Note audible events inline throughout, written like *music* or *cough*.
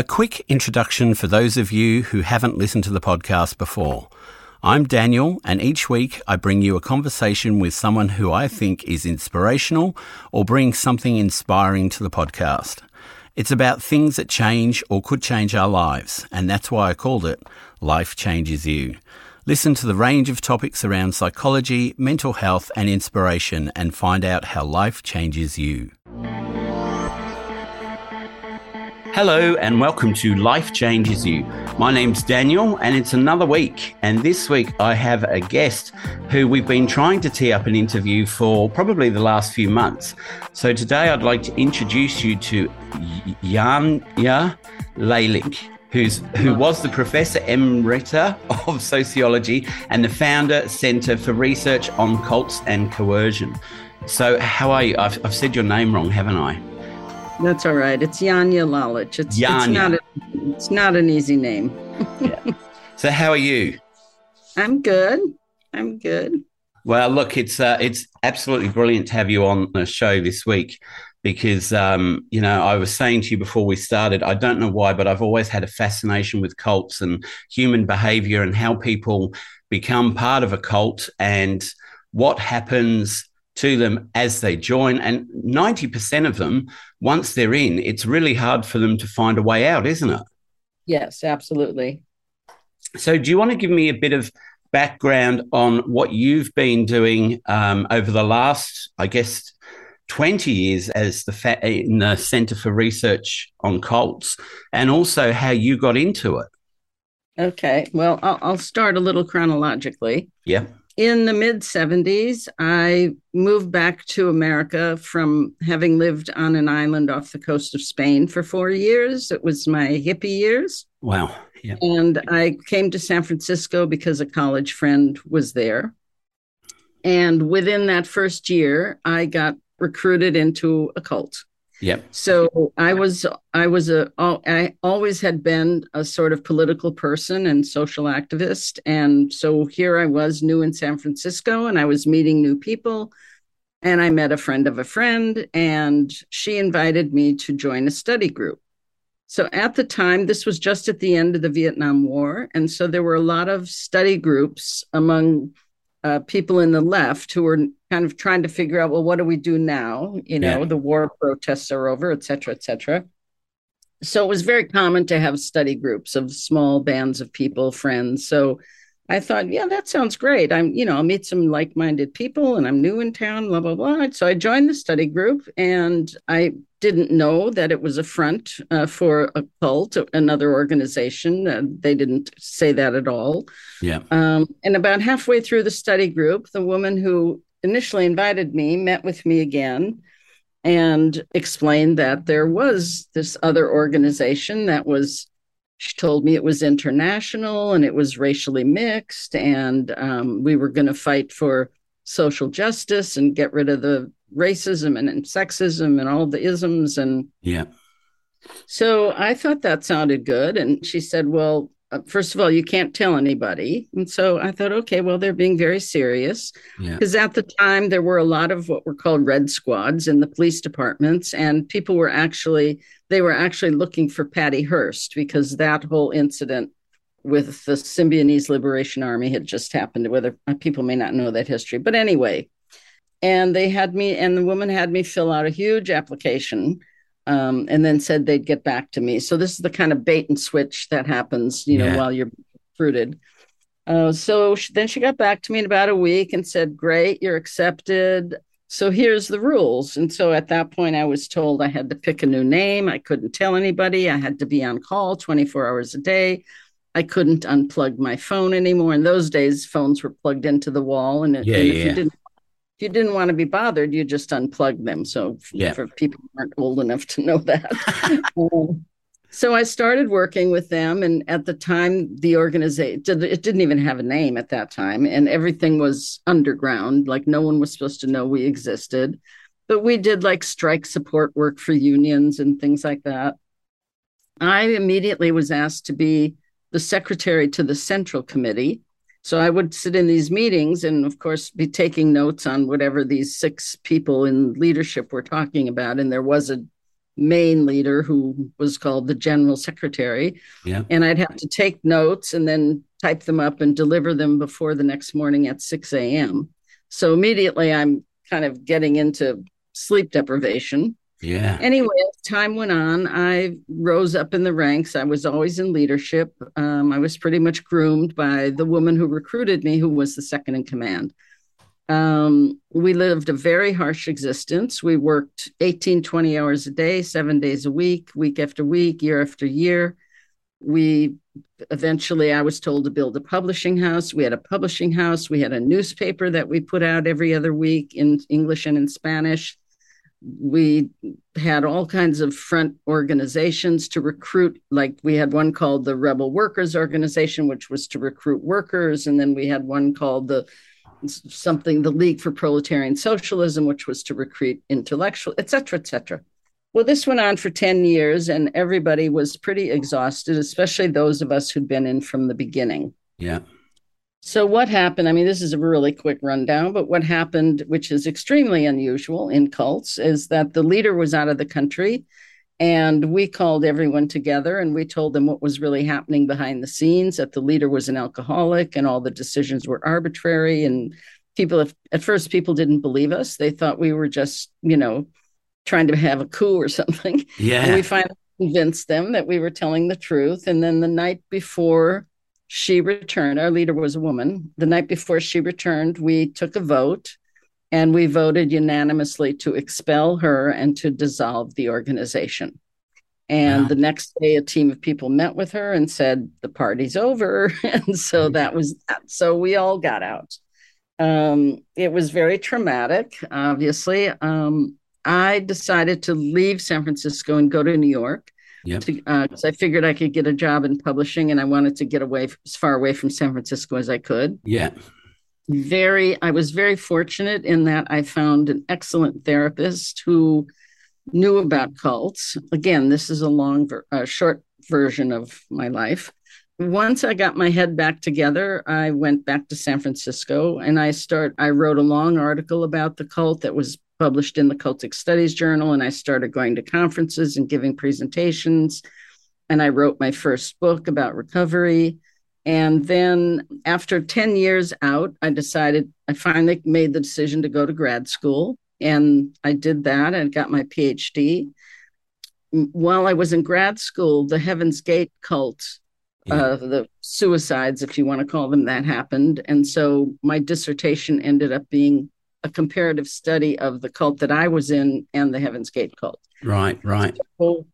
A quick introduction for those of you who haven't listened to the podcast before. I'm Daniel, and each week I bring you a conversation with someone who I think is inspirational or brings something inspiring to the podcast. It's about things that change or could change our lives, and that's why I called it Life Changes You. Listen to the range of topics around psychology, mental health, and inspiration, and find out how life changes you. Hello, and welcome to Life Changes You. My name's Daniel, and it's another week. And this week I have a guest who we've been trying to tee up an interview for probably the last few months. So today I'd like to introduce you to Janja Lalich. Who's, who was the Professor Emerita of Sociology and the founder Centre for Research on Cults and Coercion. So, how are you? I've, I've said your name wrong, haven't I? That's all right. It's Yanya Lalich. It's, it's not a, it's not an easy name. *laughs* yeah. So how are you? I'm good. I'm good. Well, look, it's uh, it's absolutely brilliant to have you on the show this week because um, you know I was saying to you before we started, I don't know why, but I've always had a fascination with cults and human behavior and how people become part of a cult and what happens to them as they join. And 90% of them, once they're in, it's really hard for them to find a way out, isn't it? Yes, absolutely. So, do you want to give me a bit of background on what you've been doing um, over the last, I guess, 20 years as the fa- in the Center for Research on Cults, and also how you got into it? Okay. Well, I'll, I'll start a little chronologically. Yeah in the mid 70s, I moved back to America from having lived on an island off the coast of Spain for four years. It was my hippie years. Wow. Yeah. And I came to San Francisco because a college friend was there. And within that first year, I got recruited into a cult. Yep. So I was I was a I always had been a sort of political person and social activist, and so here I was new in San Francisco, and I was meeting new people, and I met a friend of a friend, and she invited me to join a study group. So at the time, this was just at the end of the Vietnam War, and so there were a lot of study groups among uh, people in the left who were kind of trying to figure out, well, what do we do now? You know, yeah. the war protests are over, et cetera, et cetera. So it was very common to have study groups of small bands of people, friends. So I thought, yeah, that sounds great. I'm, you know, I'll meet some like minded people and I'm new in town, blah, blah, blah. So I joined the study group and I didn't know that it was a front uh, for a cult, another organization. Uh, they didn't say that at all. Yeah. Um, and about halfway through the study group, the woman who initially invited me met with me again and explained that there was this other organization that was she told me it was international and it was racially mixed and um, we were going to fight for social justice and get rid of the racism and, and sexism and all the isms. And yeah. so i thought that sounded good. And she said well uh, first of all you can't tell anybody. And so i thought okay well they're being very serious. Because yeah. at the time there were a lot of what were called red squads in the police departments. And people were actually they were actually looking for Patty Hearst because that whole incident with the Symbionese Liberation Army had just happened. Whether uh, people may not know that history, but anyway, and they had me, and the woman had me fill out a huge application, um, and then said they'd get back to me. So this is the kind of bait and switch that happens, you know, yeah. while you're recruited. Uh, so she, then she got back to me in about a week and said, "Great, you're accepted so here's the rules. And so at that point, I was told I had to pick a new name. I couldn't tell anybody. I had to be on call 24 hours a day. I couldn't unplug my phone anymore. In those days, phones were plugged into the wall, and, yeah, and if yeah. you didn't if you didn't want to be bothered, you just unplugged them. So yeah. for people who aren't old enough to know that. *laughs* um, so I started working with them, and at the time, the organization it didn't even have a name at that time, and everything was underground. Like no one was supposed to know we existed, but we did like strike support work for unions and things like that. I immediately was asked to be the secretary to the central committee. So I would sit in these meetings and, of course, be taking notes on whatever these six people in leadership were talking about. And there was a main leader who was called the general secretary. Yeah. And I'd have to take notes and then type them up and deliver them before the next morning at 6 a.m. So immediately I'm kind of getting into sleep deprivation. Yeah. Anyway, as time went on, I rose up in the ranks. I was always in leadership. Um, I was pretty much groomed by the woman who recruited me, who was the second in command. Um, we lived a very harsh existence. We worked 18, 20 hours a day, seven days a week, week after week, year after year. We eventually, I was told to build a publishing house. We had a publishing house. We had a newspaper that we put out every other week in English and in Spanish. We had all kinds of front organizations to recruit. Like we had one called the Rebel Workers Organization, which was to recruit workers. And then we had one called the something the League for Proletarian Socialism, which was to recruit intellectual, et cetera, et cetera. Well, this went on for 10 years, and everybody was pretty exhausted, especially those of us who'd been in from the beginning. Yeah. So, what happened? I mean, this is a really quick rundown, but what happened, which is extremely unusual in cults, is that the leader was out of the country and we called everyone together and we told them what was really happening behind the scenes that the leader was an alcoholic and all the decisions were arbitrary. And people, at first, people didn't believe us. They thought we were just, you know, trying to have a coup or *laughs* something. Yeah. And we finally convinced them that we were telling the truth. And then the night before she returned, our leader was a woman. The night before she returned, we took a vote and we voted unanimously to expel her and to dissolve the organization. And wow. the next day, a team of people met with her and said, The party's over. *laughs* and so mm-hmm. that was that. So we all got out. Um, it was very traumatic, obviously. Um, I decided to leave San Francisco and go to New York. Yep. Because uh, I figured I could get a job in publishing and I wanted to get away as far away from San Francisco as I could. Yeah very i was very fortunate in that i found an excellent therapist who knew about cults again this is a long a short version of my life once i got my head back together i went back to san francisco and i start i wrote a long article about the cult that was published in the cultic studies journal and i started going to conferences and giving presentations and i wrote my first book about recovery and then after 10 years out, I decided, I finally made the decision to go to grad school. And I did that and got my PhD. While I was in grad school, the Heaven's Gate cult, uh, the suicides, if you want to call them that, happened. And so my dissertation ended up being a comparative study of the cult that I was in and the Heaven's Gate cult. Right, right. So,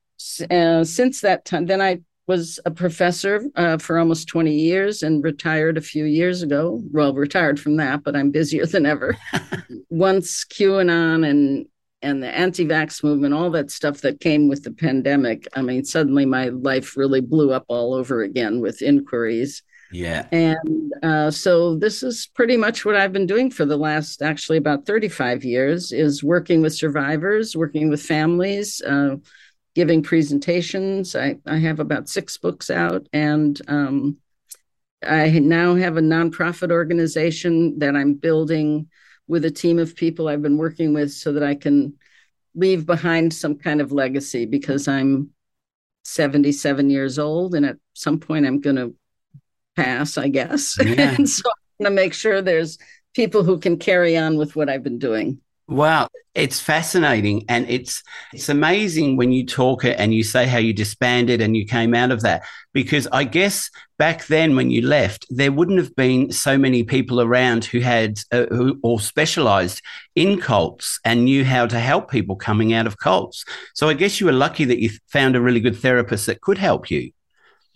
uh, since that time, then I was a professor uh, for almost 20 years and retired a few years ago. Well, retired from that, but I'm busier than ever. *laughs* Once QAnon and and the anti-vax movement, all that stuff that came with the pandemic, I mean, suddenly my life really blew up all over again with inquiries. Yeah. And uh, so this is pretty much what I've been doing for the last actually about 35 years is working with survivors, working with families, uh, giving presentations. I, I have about six books out, and um, I now have a nonprofit organization that I'm building with a team of people I've been working with so that I can leave behind some kind of legacy because I'm 77 years old and at some point I'm going to pass, I guess. *laughs* Yeah. and so I want to make sure there's people who can carry on with what I've been doing. Wow, it's fascinating and it's it's amazing when you talk it and you say how you disbanded and you came out of that because I guess back then when you left there wouldn't have been so many people around who had uh, who or specialized in cults and knew how to help people coming out of cults. So I guess you were lucky that you found a really good therapist that could help you.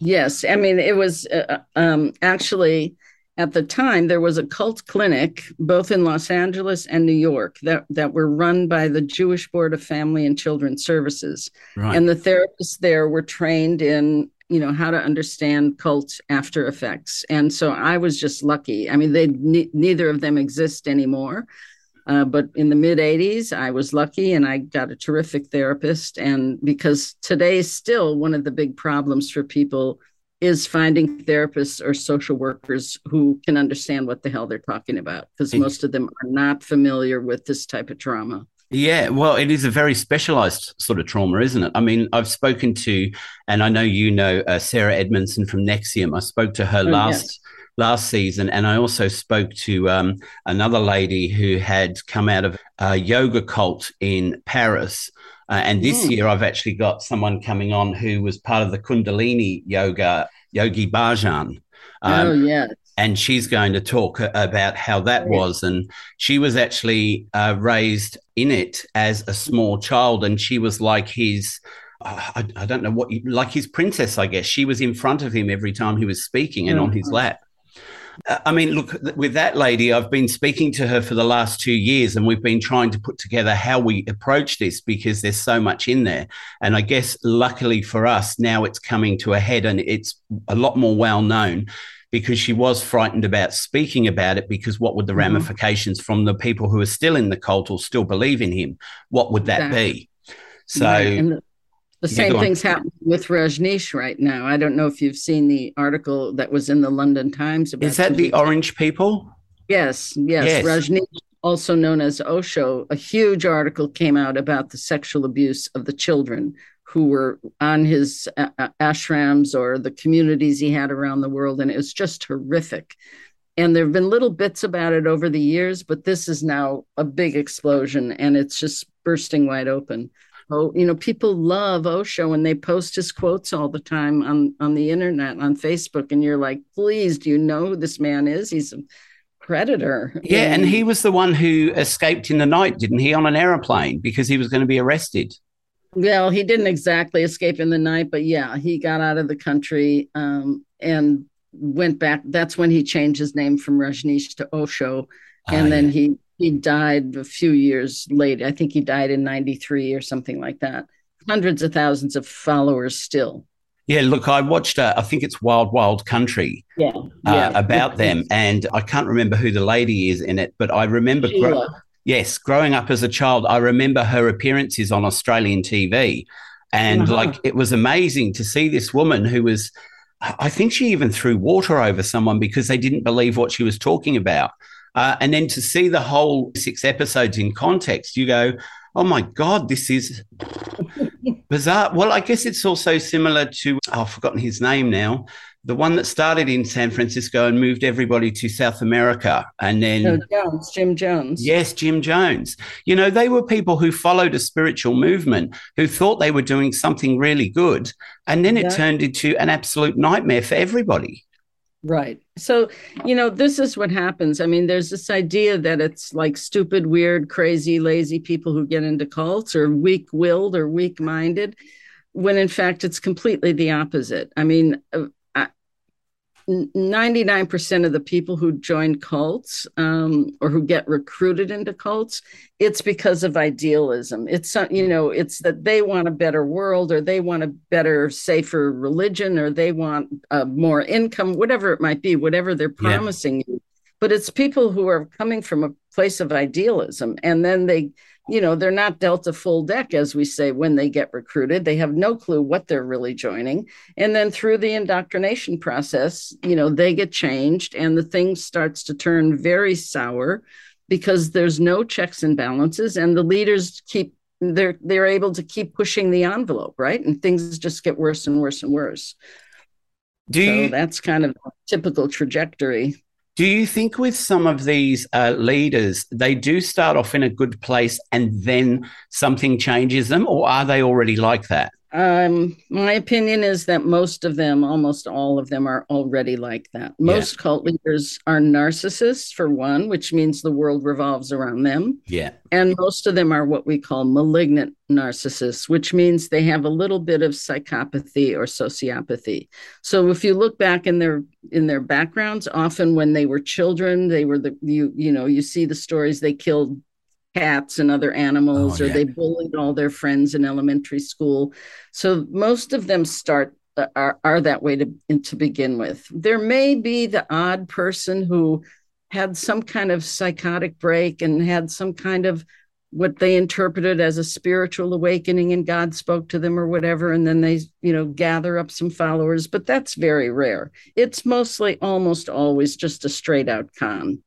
Yes, I mean it was uh, uh um, actually at the time there was a cult clinic both in Los Angeles and New York that, that were run by the Jewish Board of Family and Children's Services. Right. And the therapists there were trained in you know how to understand cult after effects and so i was just lucky i mean they ne- neither of them exist anymore uh, but in the mid 80s i was lucky and i got a terrific therapist and because today still one of the big problems for people is finding therapists or social workers who can understand what the hell they're talking about because most of them are not familiar with this type of trauma. Yeah, well, it is a very specialized sort of trauma, isn't it? I mean, I've spoken to, and I know you know uh, Sarah Edmondson from NXIVM. I spoke to her oh, last. Yes. Last season, and I also spoke to um, another lady who had come out of a yoga cult in Paris, uh, and this mm. year, I've actually got someone coming on who was part of the Kundalini yoga, Yogi Bhajan. Um, oh, yeah. And she's going to talk about how that was. And she was actually uh, raised in it as a small child. And she was like his, I, I, don't know what, like his princess, I guess. She was in front of him every time he was speaking and oh, on his lap. I mean, look, with that lady, I've been speaking to her for the last two years, and we've been trying to put together how we approach this because there's so much in there. And I guess, luckily for us, now it's coming to a head and it's a lot more well known because she was frightened about speaking about it because what would the mm-hmm. ramifications from the people who are still in the cult or still believe in him? What would that exactly. be? So. Right. The same thing's happening with Rajneesh right now. I don't know if you've seen the article that was in the London Times. About Is that the orange people? Yes, yes. yes. Rajneesh, also known as Osho, a huge article came out about the sexual abuse of the children who were on his uh, uh, ashrams or the communities he had around the world. And it was just horrific. And there have been little bits about it over the years, but this is now a big explosion and it's just bursting wide open. Oh, you know, people love Osho and they post his quotes all the time on on the internet, on Facebook, and you're like, please, do you know who this man is? He's a predator. Yeah, and, and he was the one who escaped in the night, didn't he, on an aeroplane because he was going to be arrested. Well, he didn't exactly escape in the night, but yeah, he got out of the country um, and went back. That's when he changed his name from Rajneesh to Osho, and oh, then yeah. he he died a few years later. I think he died in 93 or something like that. Hundreds of thousands of followers still. Yeah, look, I watched, uh, I think it's Wild Wild Country yeah, uh, yeah. about them. And I can't remember who the lady is in it, but I remember, gro- yes, growing up as a child, I remember her appearances on Australian TV. And uh-huh. like, it was amazing to see this woman who was, I think she even threw water over someone because they didn't believe what she was talking about. Uh, and then to see the whole six episodes in context, you go, oh my God, this is *laughs* bizarre. Well, I guess it's also similar to, oh, I've forgotten his name now, the one that started in San Francisco and moved everybody to South America. And then oh, Jones, Jim Jones. Yes, Jim Jones. You know, they were people who followed a spiritual movement, who thought they were doing something really good. And then it turned into an absolute nightmare for everybody. Right. So, you know, this is what happens. I mean, there's this idea that it's like stupid, weird, crazy, lazy people who get into cults or weak willed or weak minded, when in fact it's completely the opposite. I mean, uh, 99% of the people who join cults um, or who get recruited into cults it's because of idealism it's you know it's that they want a better world or they want a better safer religion or they want uh, more income whatever it might be whatever they're promising yeah. you but it's people who are coming from a place of idealism and then they you know they're not dealt a full deck as we say when they get recruited. They have no clue what they're really joining. And then through the indoctrination process you know they get changed and the thing starts to turn very sour because there's no checks and balances and the leaders keep they're they're able to keep pushing the envelope right? And things just get worse and worse and worse. Do so you, that's kind of a typical trajectory do you think with some of these uh, leaders, they do start off in a good place and then something changes them, or are they already like that? Um, my opinion is that most of them, almost all of them, are already like that. Most yeah. cult leaders are narcissists, for one, which means the world revolves around them. Yeah. And most of them are what we call malignant narcissists, which means they have a little bit of psychopathy or sociopathy. So if you look back in their in their backgrounds, often when they were children, they were the you you know you see the stories they killed cats and other animals, oh, yeah. or they bullied all their friends in elementary school. So most of them start uh, are, are that way to to begin with. There may be the odd person who had some kind of psychotic break and had some kind of what they interpreted as a spiritual awakening and God spoke to them or whatever and then they you know gather up some followers but that's very rare it's mostly almost always just a straight out con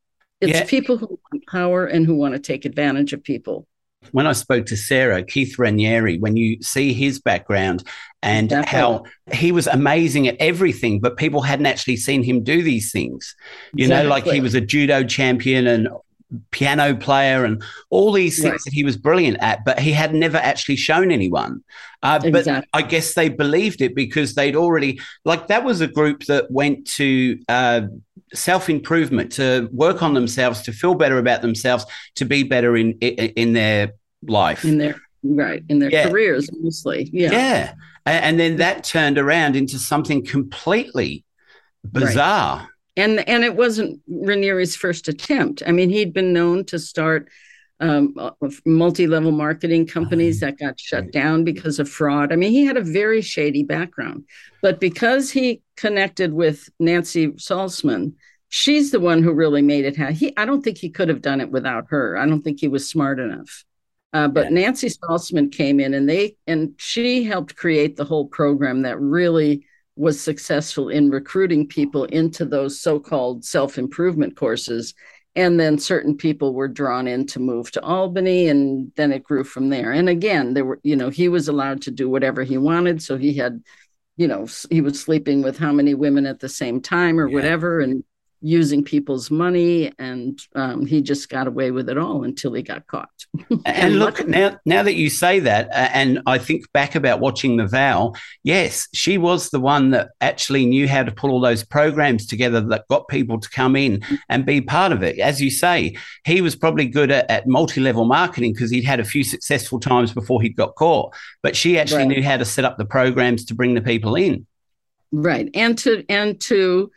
it's yeah. people who want power and who want to take advantage of people. When I spoke to Sarah, Keith Raniere, when you see his background and Definitely. how he was amazing at everything, but people hadn't actually seen him do these things. You exactly. know, like he was a judo champion and piano player and all these things right. that he was brilliant at, but he had never actually shown anyone. Uh, exactly. But I guess they believed it because they'd already, like, that was a group that went to uh, self improvement, to work on themselves, to feel better about themselves, to be better in in, in their life. In their right in their yeah. careers mostly. Yeah. Yeah. And, and, then that turned around into something completely bizarre. Right and and it wasn't Raniere's first attempt. I mean, he'd been known to start um, multi-level marketing companies that got shut down because of fraud. I mean, he had a very shady background, but because he connected with Nancy Salzman, she's the one who really made it happen. He, I don't think he could have done it without her. I don't think he was smart enough. Uh, but yeah. Nancy Salzman came in and they and she helped create the whole program that really was successful in recruiting people into those so-called self-improvement courses. And then certain people were drawn in to move to albany and then it grew from there. And again there were you know he was allowed to do whatever he wanted. So he had you know he was sleeping with how many women at the same time or yeah. whatever. And using people's money and um, he just got away with it all until he got caught. And, and *laughs* look now now that you say that uh, and i think back about watching the vow yes she was the one that actually knew how to pull all those programs together that got people to come in and be part of it. As you say he was probably good at, at multi-level marketing because he'd had a few successful times before he'd got caught but she actually right. knew how to set up the programs to bring the people in. Right and to and to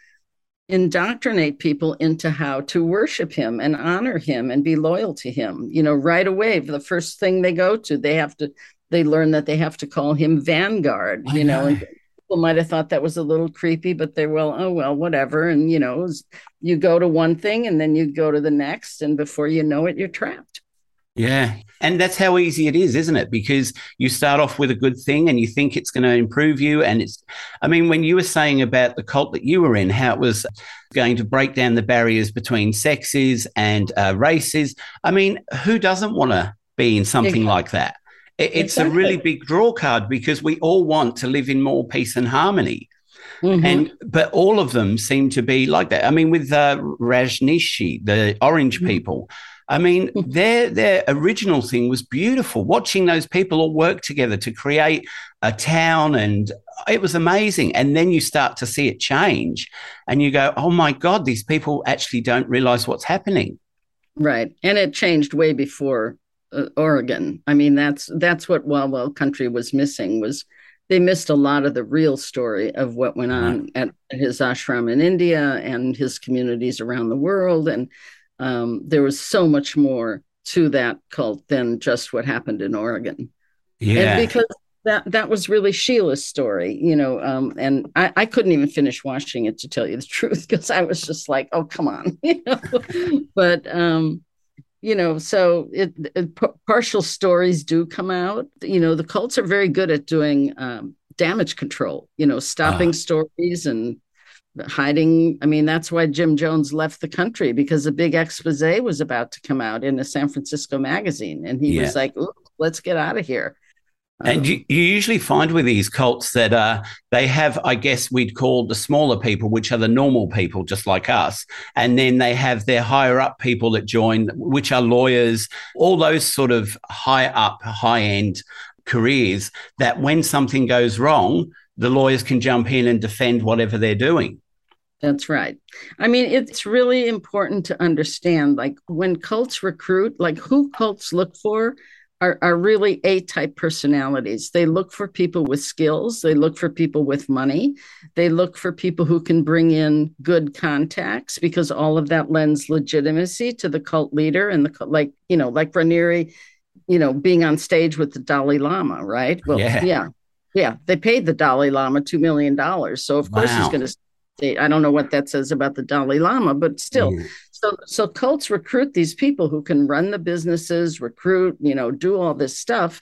indoctrinate people into how to worship him and honor him and be loyal to him. You know right away the first thing they go to they have to they learn that they have to call him vanguard you know and people might have thought that was a little creepy but they're well oh well whatever. And you know you go to one thing and then you go to the next and before you know it you're trapped yeah. And that's how easy it is, isn't it? Because you start off with a good thing and you think it's going to improve you. And it's, I mean, when you were saying about the cult that you were in, how it was going to break down the barriers between sexes and uh, races, I mean, who doesn't want to be in something like that? It, it's exactly. a really big draw card because we all want to live in more peace and harmony. Mm-hmm. And but all of them seem to be like that. I mean, with uh, Rajnishi, the Orange mm-hmm. people, I mean, their their original thing was beautiful. Watching those people all work together to create a town, and it was amazing. And then you start to see it change, and you go, "Oh my God, these people actually don't realize what's happening." Right, and it changed way before uh, Oregon. I mean, that's that's what Wild Wild Country was missing was they missed a lot of the real story of what went on at his ashram in India and his communities around the world, and um, there was so much more to that cult than just what happened in Oregon. Yeah. And because that that was really Sheila's story, you know, um, and I, I couldn't even finish watching it to tell you the *laughs* truth because I was just like, oh come on, *laughs* you know. but um, you know, so it, it p- partial stories do come out. You know, the cults are very good at doing um, damage control. You know, stopping uh. stories and hiding. I mean, that's why Jim Jones left the country because a big expose was about to come out in a San Francisco magazine. And he yeah. was like, let's get out of here. And um, you, you, usually find with these cults that uh, they have, I guess we'd call the smaller people, which are the normal people, just like us. And then they have their higher up people that join, which are lawyers, all those sort of high up, high end careers that when something goes wrong, the lawyers can jump in and defend whatever they're doing. That's right. I mean, it's really important to understand like when cults recruit, like who cults look for are, are really A type personalities. They look for people with skills, they look for people with money, they look for people who can bring in good contacts because all of that lends legitimacy to the cult leader and the like, you know, like Raniere, you know, being on stage with the Dalai Lama, right? Well, yeah. yeah. Yeah, they paid the Dalai Lama $2 million. So, of course, he's going to I don't know what that says about the Dalai Lama, but still. Mm. So so cults recruit these people who can run the businesses, recruit, you know, do all this stuff,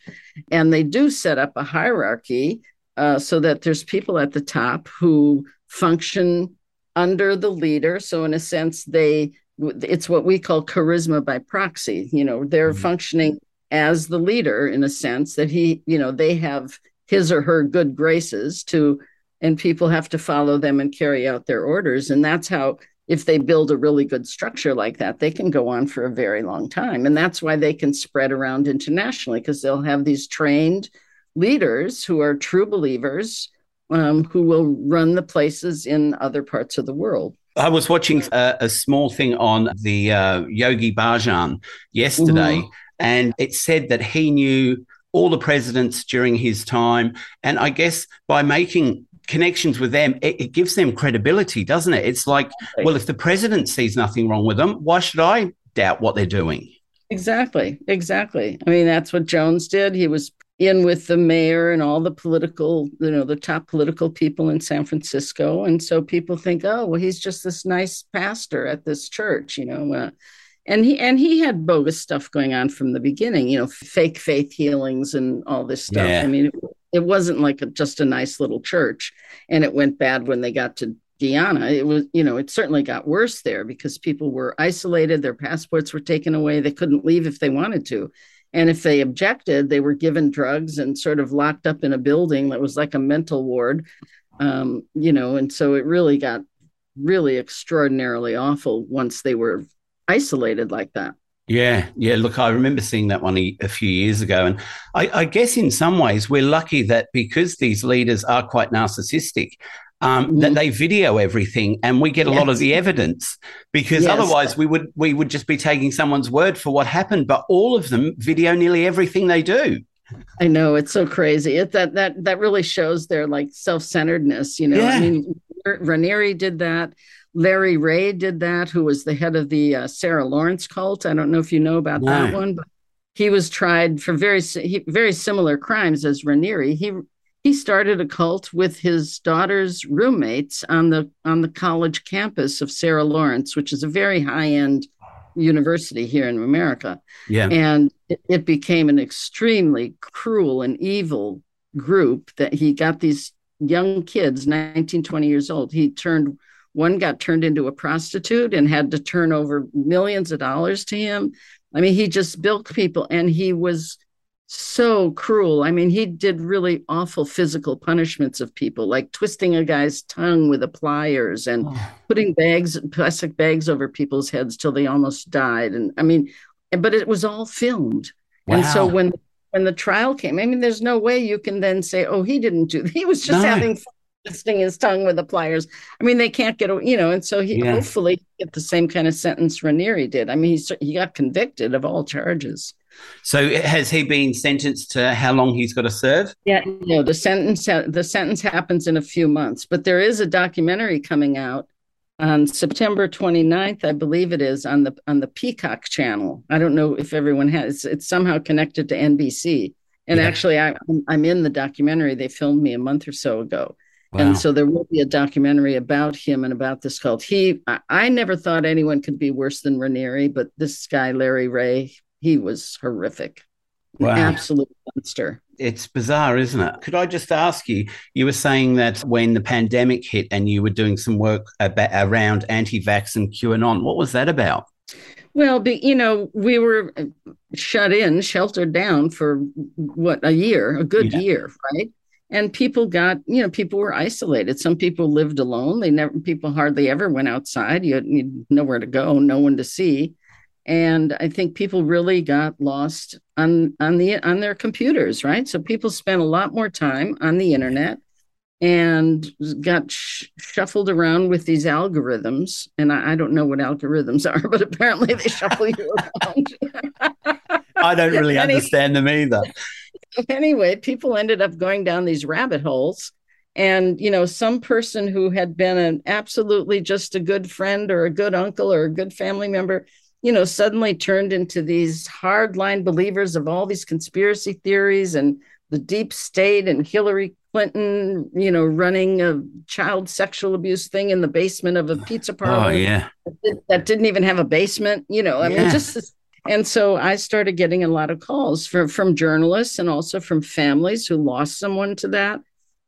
and they do set up a hierarchy uh, so that there's people at the top who function under the leader. So in a sense, they it's what we call charisma by proxy. You know, they're mm. functioning as the leader in a sense that he, you know, they have his or her good graces to, and people have to follow them and carry out their orders. And that's how, if they build a really good structure like that, they can go on for a very long time. And that's why they can spread around internationally because they'll have these trained leaders who are true believers um, who will run the places in other parts of the world. I was watching a, a small thing on the uh, Yogi Bhajan yesterday, mm-hmm. and it said that he knew all the presidents during his time. And I guess by making connections with them, it, it gives them credibility, doesn't it? It's like, well, if the president sees nothing wrong with them, why should I doubt what they're doing? Exactly. Exactly. I mean, that's what Jones did. He was in with the mayor and all the political, you know, the top political people in San Francisco. And so people think, oh, well, he's just this nice pastor at this church, you know. Uh, and he and he had bogus stuff going on from the beginning, you know, fake faith healings and all this stuff. Yeah. I mean, it, it wasn't like a, just a nice little church, and it went bad when they got to Guyana. It was, you know, it certainly got worse there because people were isolated, their passports were taken away, they couldn't leave if they wanted to. And if they objected, they were given drugs and sort of locked up in a building that was like a mental ward. Um, you know, and so it really got really extraordinarily awful once they were isolated like that. Yeah, yeah. Look, I remember seeing that one a, few years ago. And I, I, guess in some ways, we're lucky that because these leaders are quite narcissistic, um, mm-hmm. that they video everything and we get a yes. lot of the evidence because yes. otherwise we would we would just be taking someone's word for what happened but all of them video nearly everything they do i know it's so crazy it that that that really shows their like self-centeredness you know yeah. i mean Raniere did that larry ray did that who was the head of the uh, sarah lawrence cult i don't know if you know about that one but he was tried for very very similar crimes as Raniere. he he started a cult with his daughter's roommates on the on the college campus of Sarah Lawrence, which is a very high end university here in America. Yeah, and it, it, became an extremely cruel and evil group that he got these young kids, 19, 20 years old. He turned one got turned into a prostitute and had to turn over millions of dollars to him. I mean, he just bilked people, and he was so cruel. I mean, he did really awful physical punishments of people, like twisting a guy's tongue with a pliers and oh. putting bags, plastic bags over people's heads till they almost died. And I mean, but it was all filmed. Wow. And so when when the trial came, I mean, there's no way you can then say, "Oh, he didn't do." He was just no. having fun twisting his tongue with the pliers. I mean, they can't get, you know, and so he yeah. hopefully get the same kind of sentence Raniere did. I mean, he he got convicted of all charges. So has he been sentenced to how long he's got to serve? Yeah, no, the sentence the sentence happens in a few months, but there is a documentary coming out on September 29th, I believe it is, on the on the Peacock channel. I don't know if everyone has it's somehow connected to NBC. And yeah. actually I I'm in the documentary. They filmed me a month or so ago. Wow. And so there will be a documentary about him and about this cult. He, I, I, never thought anyone could be worse than Raniere, but this guy, Larry Ray, he was horrific. Wow. absolute monster. It's bizarre, isn't it? Could I just ask you? You were saying that when the pandemic hit and you were doing some work about, around anti vax and QAnon, what was that about? Well, you know, we were uh, shut in, sheltered down for what, a year, a good yeah. year, right? And people got, you know, people were isolated. Some people lived alone. They never, people hardly ever went outside. You had, nowhere to go, no one to see and i think people really got lost on on the on their computers right so people spent a lot more time on the internet and got sh- shuffled around with these algorithms and I, I, don't know what algorithms *laughs* are but apparently they shuffle you *laughs* around i don't really *laughs* understand them either *laughs* anyway people ended up going down these rabbit holes and you know some person who had been an absolutely just a good friend or a good uncle or a good family member you know, suddenly turned into these hardline believers of all these conspiracy theories and the deep state and Hillary Clinton, you know, running a child sexual abuse thing in the basement of a pizza *sighs* oh, parlor. Oh, yeah. That, did, not even have a basement, you know, I yeah. mean, just and so I started getting a lot of calls from from journalists and also from families who lost someone to that,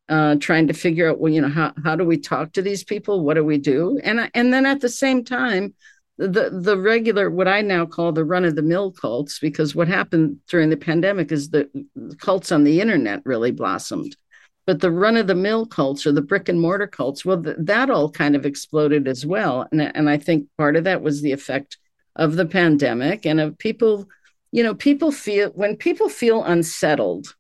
uh, trying to figure out, well, you know, how how do we talk to these people? What do we do? And and then at the same time, the the regular what I now call the run of the mill cults because what happened during the pandemic is the cults on the internet really blossomed. But the run of the mill cults or the brick and mortar cults, well, th- that all kind of exploded as well. And, and I think part of that was the effect of the pandemic and of people, you know, people feel when people feel unsettled,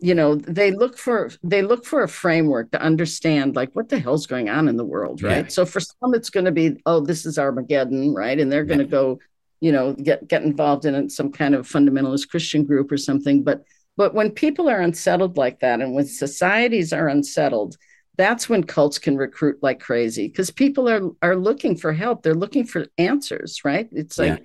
you know they look for they look for a framework to understand like what the hell's going on in the world right? So for some it's going to be oh this is armageddon right? And they're going to go you know get get involved in some kind of fundamentalist christian group or something. But but when people are unsettled like that and when societies are unsettled that's when cults can recruit like crazy because people are are looking for help they're looking for answers right it's like yeah.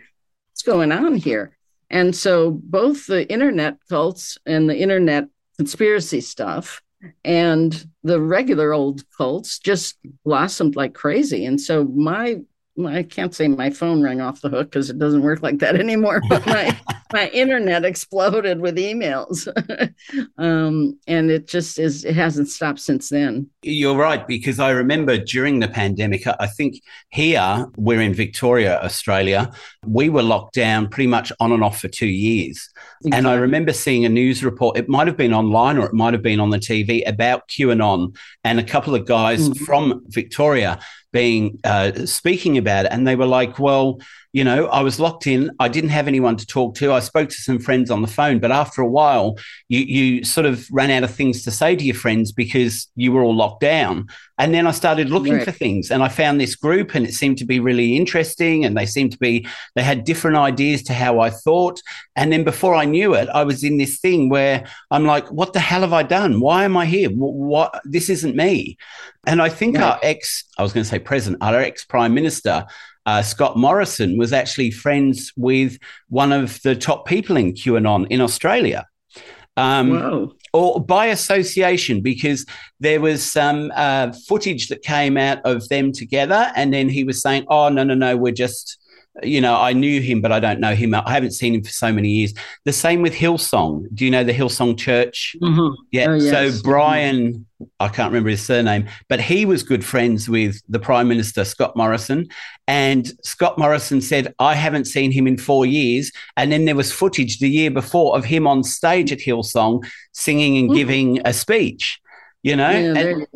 what's going on here and so both the internet cults and the internet conspiracy stuff and the regular old cults just blossomed like crazy and so my I can't say my phone rang off the hook because it doesn't work like that *laughs* anymore. But my *laughs* my internet exploded with emails, *laughs* um, and it just is. It hasn't stopped since then. You're right because I remember during the pandemic. I think here we're in Victoria, Australia. We were locked down pretty much on and off for two years, exactly. and I remember seeing a news report. It might have been online or it might have been on the TV about QAnon, and a couple of guys mm-hmm. from Victoria being uh, speaking about it, and they were like, "Well, you know, I was locked in. I didn't have anyone to talk to. I spoke to some friends on the phone, but after a while, you you sort of ran out of things to say to your friends because you were all locked down. And then I started looking right. for things, and I found this group, and it seemed to be really interesting. And they seemed to be they had different ideas to how I thought. And then before I knew it, I was in this thing where I'm like, "What the hell have I done? Why am I here? What? This isn't me." And I think right. our ex, I was going to say president, our ex prime minister uh, Scott Morrison was actually friends with one of the top people in QAnon in Australia. Um, or by association, because there was some uh, footage that came out of them together, and then he was saying, "Oh no, no, no, we're just." You know, I knew him, but I don't know him. I haven't seen him for so many years. The same with Hillsong. Do you know the Hillsong Church? Mm-hmm. Yeah. Oh, yes. So Brian I can't remember his surname, but he was good friends with the Prime Minister, Scott Morrison. And Scott Morrison said, I haven't seen him in four years. And then there was footage the year before of him on stage at Hillsong singing and mm. giving a speech, you know? Yeah, and,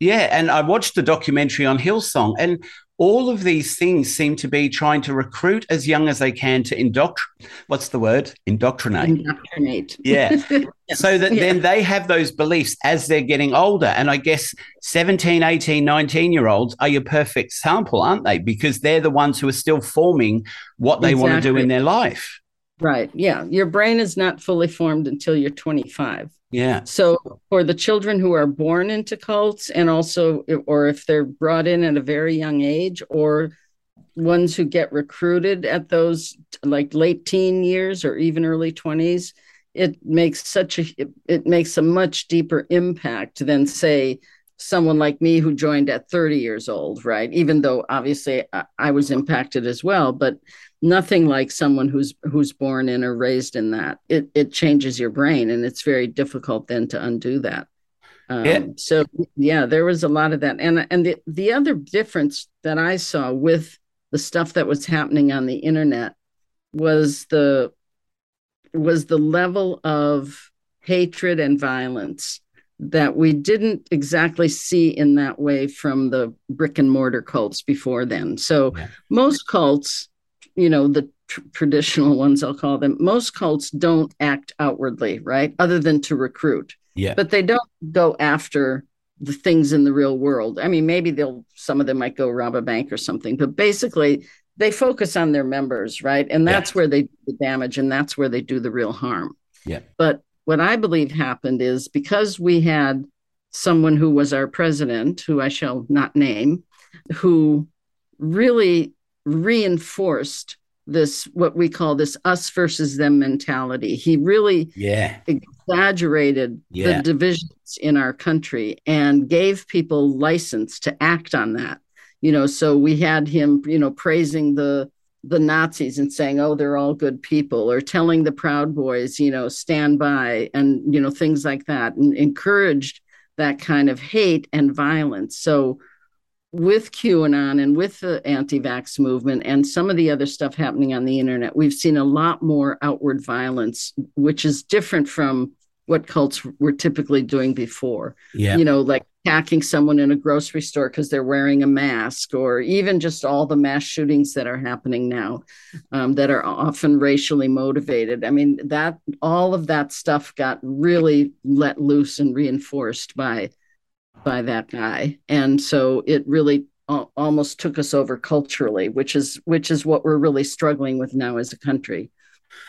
yeah. And I watched the documentary on Hillsong. And all of these things seem to be trying to recruit as young as they can to indoctrinate. What's the word? Indoctrinate. Indoctrinate. Yeah. *laughs* So that yeah. then they have those beliefs as they're getting older. And I guess 17, 18, 19 year olds are your perfect sample, aren't they? Because they're the ones who are still forming what they exactly. want to do in their life. Right. Yeah. Your brain is not fully formed until you're 25. Yeah. So for the children who are born into cults and also or if they're brought in at a very young age or ones who get recruited at those like late teen years or even early 20s, it makes such a it, makes a much deeper impact than say someone like me who joined at 30 years old, right? Even though obviously I, I was impacted as well, but nothing like someone who's who's born in or raised in that it it changes your brain and it's very difficult then to undo that um, yeah. so yeah there was a lot of that and and the, the other difference that i saw with the stuff that was happening on the internet was the was the level of hatred and violence that we didn't exactly see in that way from the brick and mortar cults before then so yeah. most cults you know the tr- traditional ones i'll call them most cults don't act outwardly right? Other than to recruit. Yeah. But they don't go after the things in the real world. I mean maybe they'll some of them might go rob a bank or something but basically they focus on their members right? And that's yeah. where they do the damage and that's where they do the real harm. Yeah. But what i believe happened is because we had someone who was our president who i shall not name who really reinforced this what we call this us versus them mentality. He really yeah exaggerated yeah. the divisions in our country and gave people license to act on that. You know, so we had him, you know, praising the the Nazis and saying, "Oh, they're all good people," or telling the Proud Boys, you know, stand by, and you know, things like that, and encouraged that kind of hate and violence. So with QAnon and with the anti vax movement and some of the other stuff happening on the internet, we've seen a lot more outward violence, which is different from what cults were typically doing before. Yeah. You know, like attacking someone in a grocery store because they're wearing a mask, or even just all the mass shootings that are happening now um, that are often racially motivated. I mean, that all of that stuff got really let loose and reinforced by by that guy, and so it really almost took us over culturally, which is which is what we're really struggling with now as a country.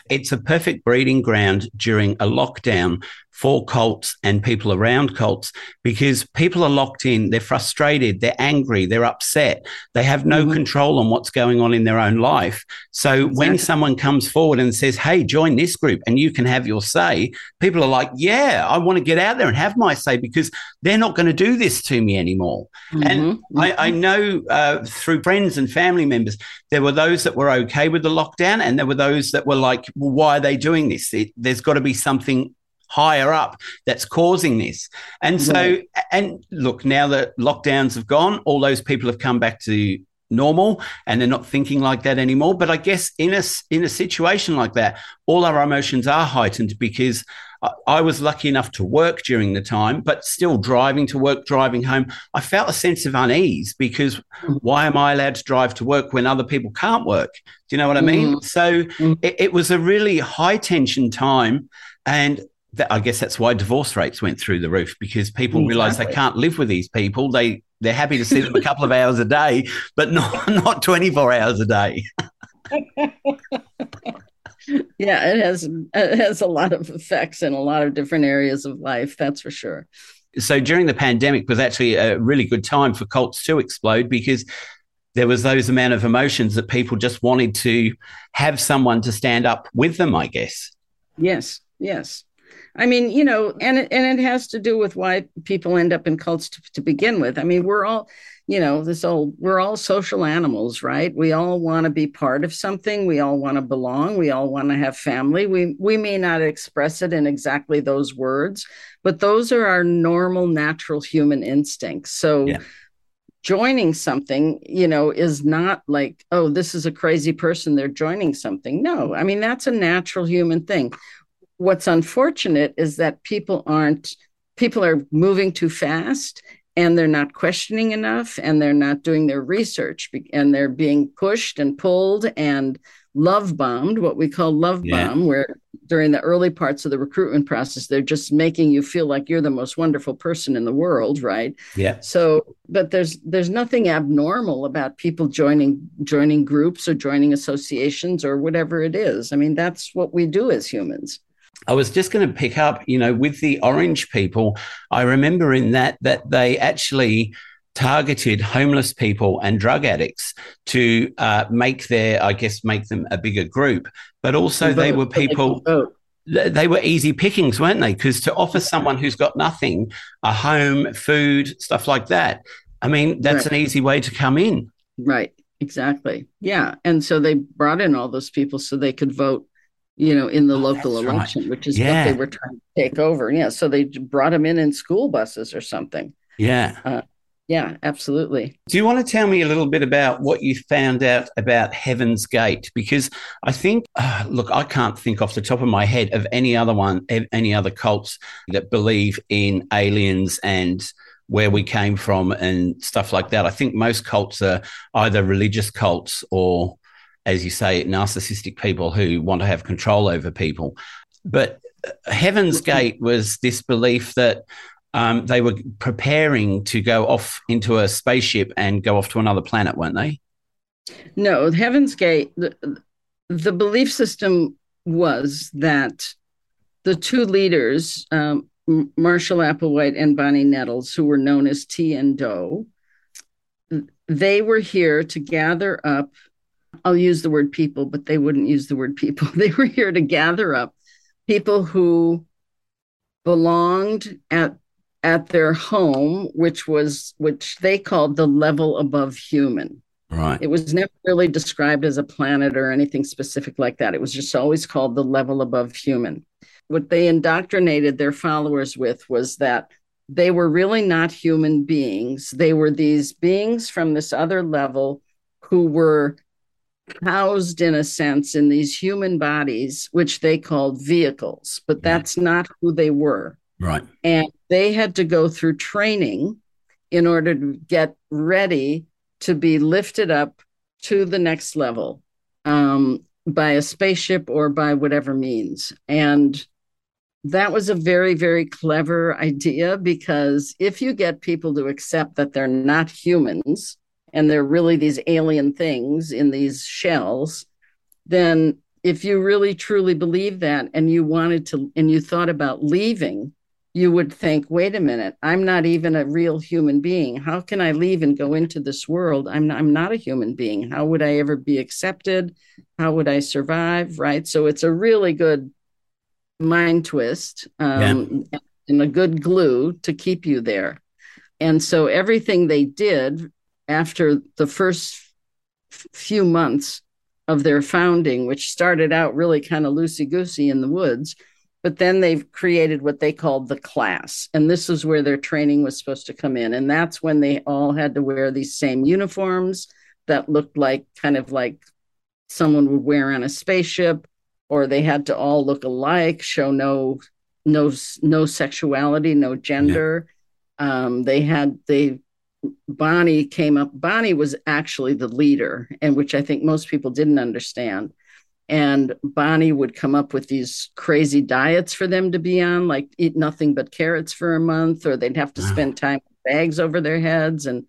It's a perfect breeding ground during a lockdown for cults and people around cults because people are locked in, they're frustrated, they're angry, they're upset, they have no mm-hmm. control on what's going on in their own life. So exactly. when someone comes forward and says, Hey, join this group and you can have your say, people are like, Yeah, I want to get out there and have my say because they're not going to do this to me anymore. Mm-hmm. And mm-hmm. I, I, know uh, through friends and family members, there were those that were okay with the lockdown and there were those that were like, well, Why are they doing this? It, there's got to be something higher up that's causing this. And so, and look, now that lockdowns have gone, all those people have come back to normal and they're not thinking like that anymore but i guess in a in a situation like that all our emotions are heightened because I, I was lucky enough to work during the time but still driving to work driving home i felt a sense of unease because mm. why am i allowed to drive to work when other people can't work do you know what i mean mm. so mm. It, it was a really high tension time and that, I guess that's why divorce rates went through the roof because people exactly. realize they can't live with these people. They they're happy to see them a couple of hours a day, but *laughs* not not 24 hours a day. *laughs* yeah, it has it has a lot of effects in a lot of different areas of life, that's for sure. So during the pandemic was actually a really good time for cults to explode because there was those amount of emotions that people just wanted to have someone to stand up with them, I guess. Yes, yes. I mean, you know, and it, and it has to do with why people end up in cults to, to begin with. I mean, we're all, you know, this old, we're all social animals, right? We all want to be part of something. We all want to belong. We all want to have family. We we may not express it in exactly those words, but those are our normal, natural human instincts. So. Yeah joining something you know is not like oh this is a crazy person they're joining something no i mean that's a natural human thing what's unfortunate is that people aren't people are moving too fast and they're not questioning enough and they're not doing their research and they're being pushed and pulled and love bombed what we call love yeah. bomb where during the early parts of the recruitment process they're just making you feel like you're the most wonderful person in the world right? Yeah. So but there's there's nothing abnormal about people joining joining groups or joining associations or whatever it is. I mean that's what we do as humans I was just going to pick up, you know, with the orange people, I remember in that that they actually targeted homeless people and drug addicts to uh, make their, I guess, make them a bigger group. But also, they were people. They were easy pickings, weren't they? Because to offer someone who's got nothing, a home, food, stuff like that, I mean, that's right. an easy way to come in. Right. Exactly. Yeah. And so they brought in all those people so they could vote you know, in the oh, local election, right. which is yeah. what they were trying to take over. Yeah. So they brought them in in school buses or something. Yeah. Uh, yeah, absolutely. Do you want to tell me a little bit about what you found out about Heaven's Gate? Because I think, uh, look, I can't think off the top of my head of any other one, any other cults that believe in aliens and where we came from and stuff like that. I think most cults are either religious cults or as you say, narcissistic people who want to have control over people. But Heaven's Gate was this belief that um, they were preparing to go off into a spaceship and go off to another planet, weren't they? No, Heaven's Gate, the, the belief system was that the two leaders, um, Marshall Applewhite and Bonnie Nettles, who were known as Ti and Do, they were here to gather up I'll use the word people, but they wouldn't use the word people. *laughs* They were here to gather up people who belonged at at their home, which was which they called the level above human. Right. It was never really described as a planet or anything specific like that. It was just always called the level above human. What they indoctrinated their followers with was that they were really not human beings. They were these beings from this other level who were housed, in a sense, in these human bodies, which they called vehicles, but that's not who they were. Right. And they had to go through training in order to get ready to be lifted up to the next level um, by a spaceship or by whatever means. And that was a very, very clever idea because if you get people to accept that they're not humans and they're really these alien things in these shells, then if you really truly believe that and you wanted to and you thought about leaving, you would think, wait a minute, I'm not even a real human being. How can I leave and go into this world? I'm not, I'm not a human being. How would I ever be accepted? How would I survive? Right. So it's a really good mind twist um, yeah. and a good glue to keep you there. And so everything they did after the first few months of their founding, which started out really kind of loosey goosey in the woods, but then they've created what they called the class. And this is where their training was supposed to come in. And that's when they all had to wear these same uniforms that looked like kind of like someone would wear on a spaceship or they had to all look alike, show no no no sexuality, no gender. Yeah. Um, they had they Bonnie came up. Bonnie was actually the leader, and which I think most people didn't understand. And Bonnie would come up with these crazy diets for them to be on, like eat nothing but carrots for a month, or they'd have to wow. spend time with bags over their heads. And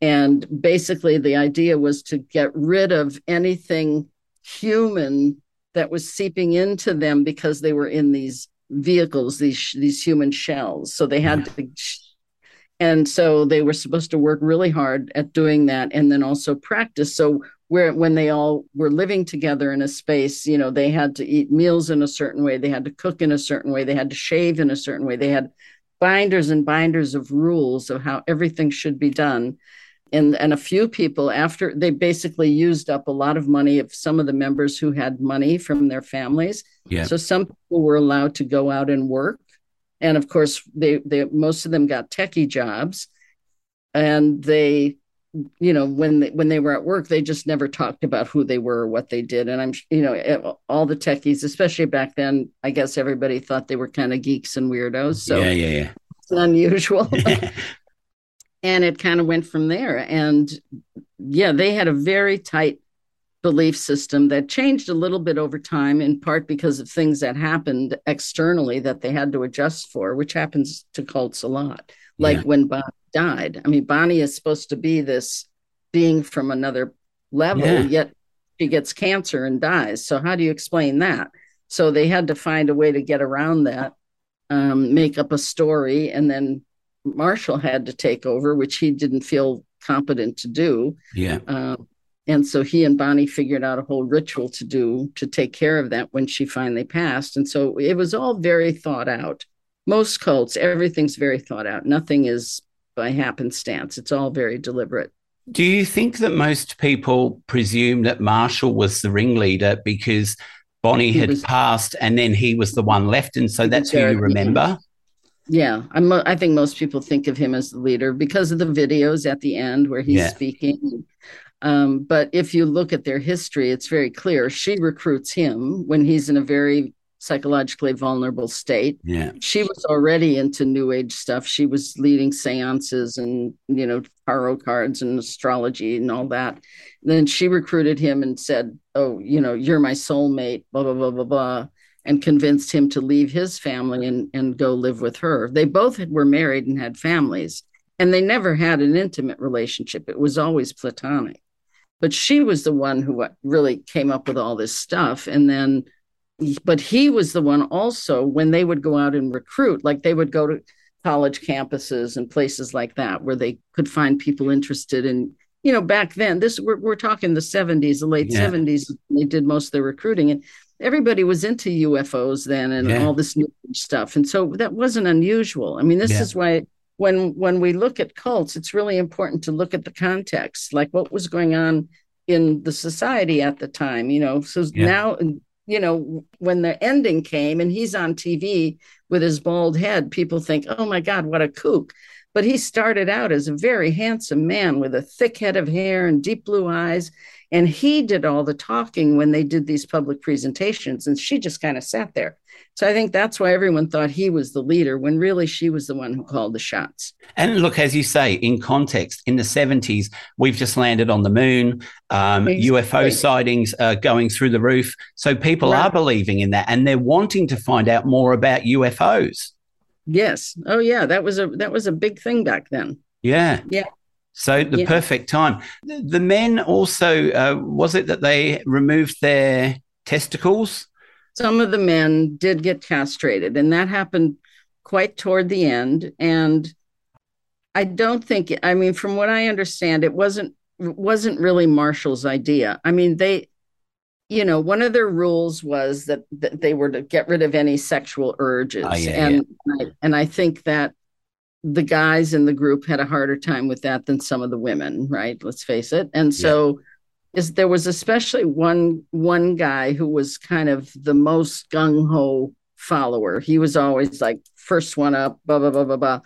and basically the idea was to get rid of anything human that was seeping into them because they were in these vehicles, these these human shells. So they had yeah. to, and so they were supposed to work really hard at doing that, and then also practice. So where when they all were living together in a space, you know, they had to eat meals in a certain way, they had to cook in a certain way, they had to shave in a certain way, they had binders and binders of rules of how everything should be done and and a few people after they basically used up a lot of money of some of the members who had money from their families yeah. so some people were allowed to go out and work and of course they they most of them got techie jobs. And they you know when they when they were at work they just never talked about who they were or what they did. And i'm you know all the techies especially back then i guess everybody thought they were kind of geeks and weirdos. So yeah yeah yeah. it's unusual. *laughs* And it kind of went from there. And yeah they had a very tight belief system that changed a little bit over time in part because of things that happened externally that they had to adjust for which happens to cults a lot like yeah. when bonnie died i mean bonnie is supposed to be this being from another level yeah. yet she gets cancer and dies so how do you explain that so they had to find a way to get around that um, make up a story and then Marshall had to take over, which he didn't feel competent to do. Yeah. Um, and so he and Bonnie figured out a whole ritual to do to take care of that when she finally passed. And so it was all very thought out. Most cults, everything's very thought out. Nothing is by happenstance. It's all very deliberate. Do you think that most people presume that Marshall was the ringleader because Bonnie he had was, passed and then he was the one left? And so that's who you remember? Yeah, I'm, I think most people think of him as the leader because of the videos at the end where he's yeah. speaking. Um, but if you look at their history, it's very clear. She recruits him when he's in a very psychologically vulnerable state. Yeah. She was already into new age stuff. She was leading seances and, you know, tarot cards and astrology and all that. And then she recruited him and said, Oh, you know, you're my soulmate, blah, blah, blah, blah, blah and convinced him to leave his family and, and go live with her. They both were married and had families, and they never had an intimate relationship. It was always platonic. But she was the one who uh, really came up with all this stuff. And then, but he was the one also when they would go out and recruit, like they would go to college campuses and places like that where they could find people interested in you know back then this we're, we're talking the 70s the late yeah. 70s they did most of the recruiting and everybody was into UFOs then and yeah. all this new stuff. And so that wasn't unusual. I mean, this yeah. is why when when we look at cults, it's really important to look at the context, like what was going on in the society at the time, you know. So yeah. now you you know, when the ending came and he's on TV with his bald head, people think, oh my God, what a kook. But he started out as a very handsome man with a thick head of hair and deep blue eyes. And he did all the talking when they did these public presentations. And she just kind of sat there. So I think that's why everyone thought he was the leader when really she was the one who called the shots. And look, as you say, in context, in the 70s, we've just landed on the moon. Um, UFO sightings are going through the roof. So people right. are believing in that and they're wanting to find out more about UFOs. Yes. Oh yeah, that was a that was a big thing back then. Yeah. Yeah. So the yeah. perfect time. The men also uh, was it that they removed their testicles? some of the men did get castrated, and that happened quite toward the end. And I don't think, I mean, from what I understand, it wasn't wasn't really Marshall's idea. I mean, they, you know, one of their rules was that, that they were to get rid of any sexual urges, oh, yeah, and yeah. I, and I think that the guys in the group had a harder time with that than some of the women, right? Let's face it. And so is there was especially one one guy who was kind of the most gung ho follower. He was always like first one up, blah blah blah blah blah,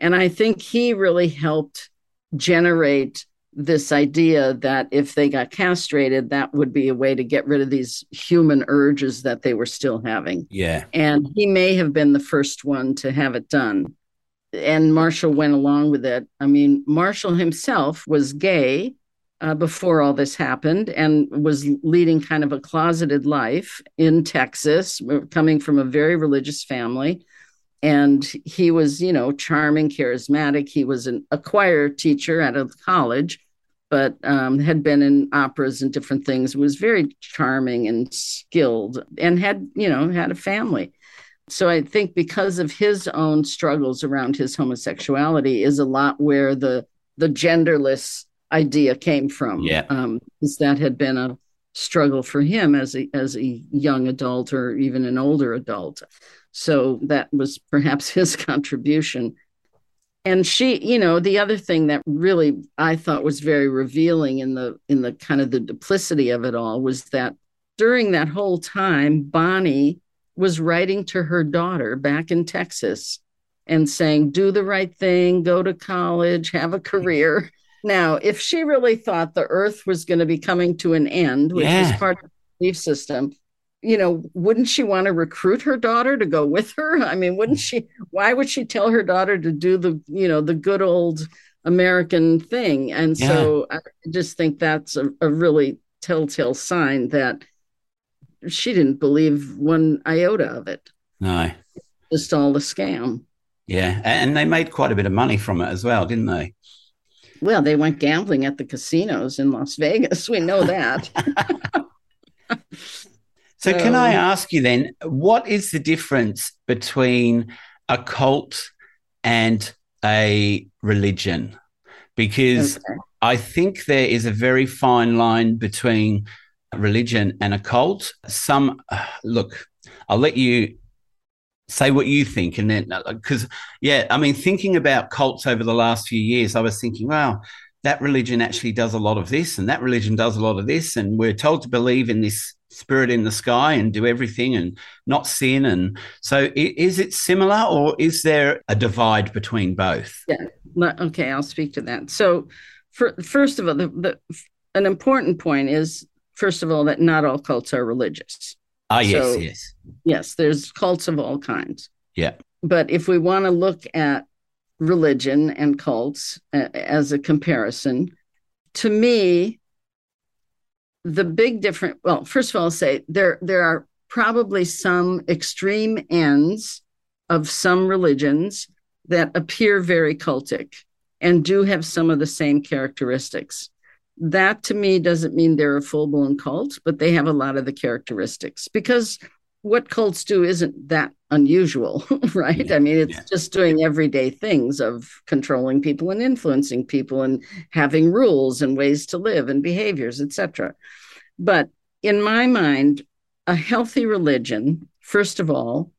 and I think he really helped generate this idea that if they got castrated, that would be a way to get rid of these human urges that they were still having. Yeah, and he may have been the first one to have it done. And Marshall went along with it. I mean, Marshall himself was gay uh, before all this happened and was leading kind of a closeted life in Texas, coming from a very religious family. And he was, you know, charming, charismatic. He was an, a choir teacher at a college, but um, had been in operas and different things. Was very charming and skilled, and had, you know, had a family. So I think because of his own struggles around his homosexuality is a lot where the the genderless idea came from. Yeah. Um, because that had been a struggle for him as a as a young adult or even an older adult. So that was perhaps *laughs* his contribution. And she, you know, the other thing that really I thought was very revealing in the in the kind of the duplicity of it all was that during that whole time, Bonnie was writing to her daughter back in Texas and saying, do the right thing, go to college, have a career. Now, if she really thought the Earth was going to be coming to an end, which yeah. is part of the belief system, you know, wouldn't she want to recruit her daughter to go with her? I mean, wouldn't she? Why would she tell her daughter to do the, you know, the good old American thing? And yeah. so I just think that's a, a really telltale sign that she didn't believe one iota of it. No. Just all a scam. Yeah. And they made quite a bit of money from it as well, didn't they? Well, they went gambling at the casinos in Las Vegas. We know that. *laughs* so, can I um, ask you then, what is the difference between a cult and a religion? Because okay. I think there is a very fine line between religion and a cult. Some, look, I'll let you say what you think and then because uh, yeah i mean thinking about cults over the last few years i was thinking wow that religion actually does a lot of this and that religion does a lot of this. And we're told to believe in this spirit in the sky and do everything and not sin. And so is it similar or is there a divide between both? Yeah okay i'll speak to that. So for, first of all the, the, an important point is first of all that not all cults are religious Ah, yes, so, yes. Yes, there's cults of all kinds. Yeah. But if we want to look at religion and cults uh, as a comparison, to me, the big difference, well, first of all, I'll say there, there are probably some extreme ends of some religions that appear very cultic and do have some of the same characteristics that to me doesn't mean they're a full blown cult, but they have a lot of the characteristics because what cults do isn't that unusual, *laughs* right? Yeah, I mean, it's yeah. just doing everyday things of controlling people and influencing people and having rules and ways to live and behaviors, etc. But in my mind, a healthy religion, first of all,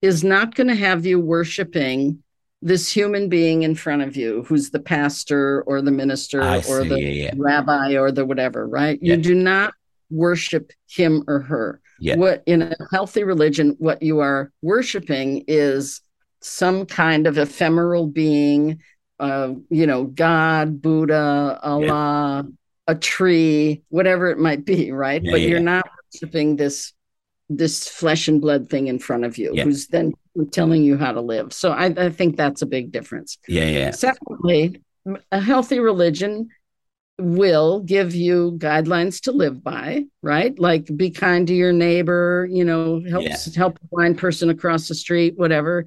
is not going to have you worshiping this human being in front of you who's the pastor or the minister I or see, the yeah, yeah. rabbi or the whatever, right? Yeah. You do not worship him or her. Yeah. What in a healthy religion, what you are worshiping is some kind of ephemeral being, uh, you know, God, Buddha, Allah, a tree, whatever it might be, right? But you're not worshiping this this flesh and blood thing in front of you, who's then telling you how to live. So I, I think that's a big difference. Yeah, yeah. Secondly, a healthy religion will give you guidelines to live by, right? Like be kind to your neighbor, you know, help yeah. help a blind person across the street, whatever.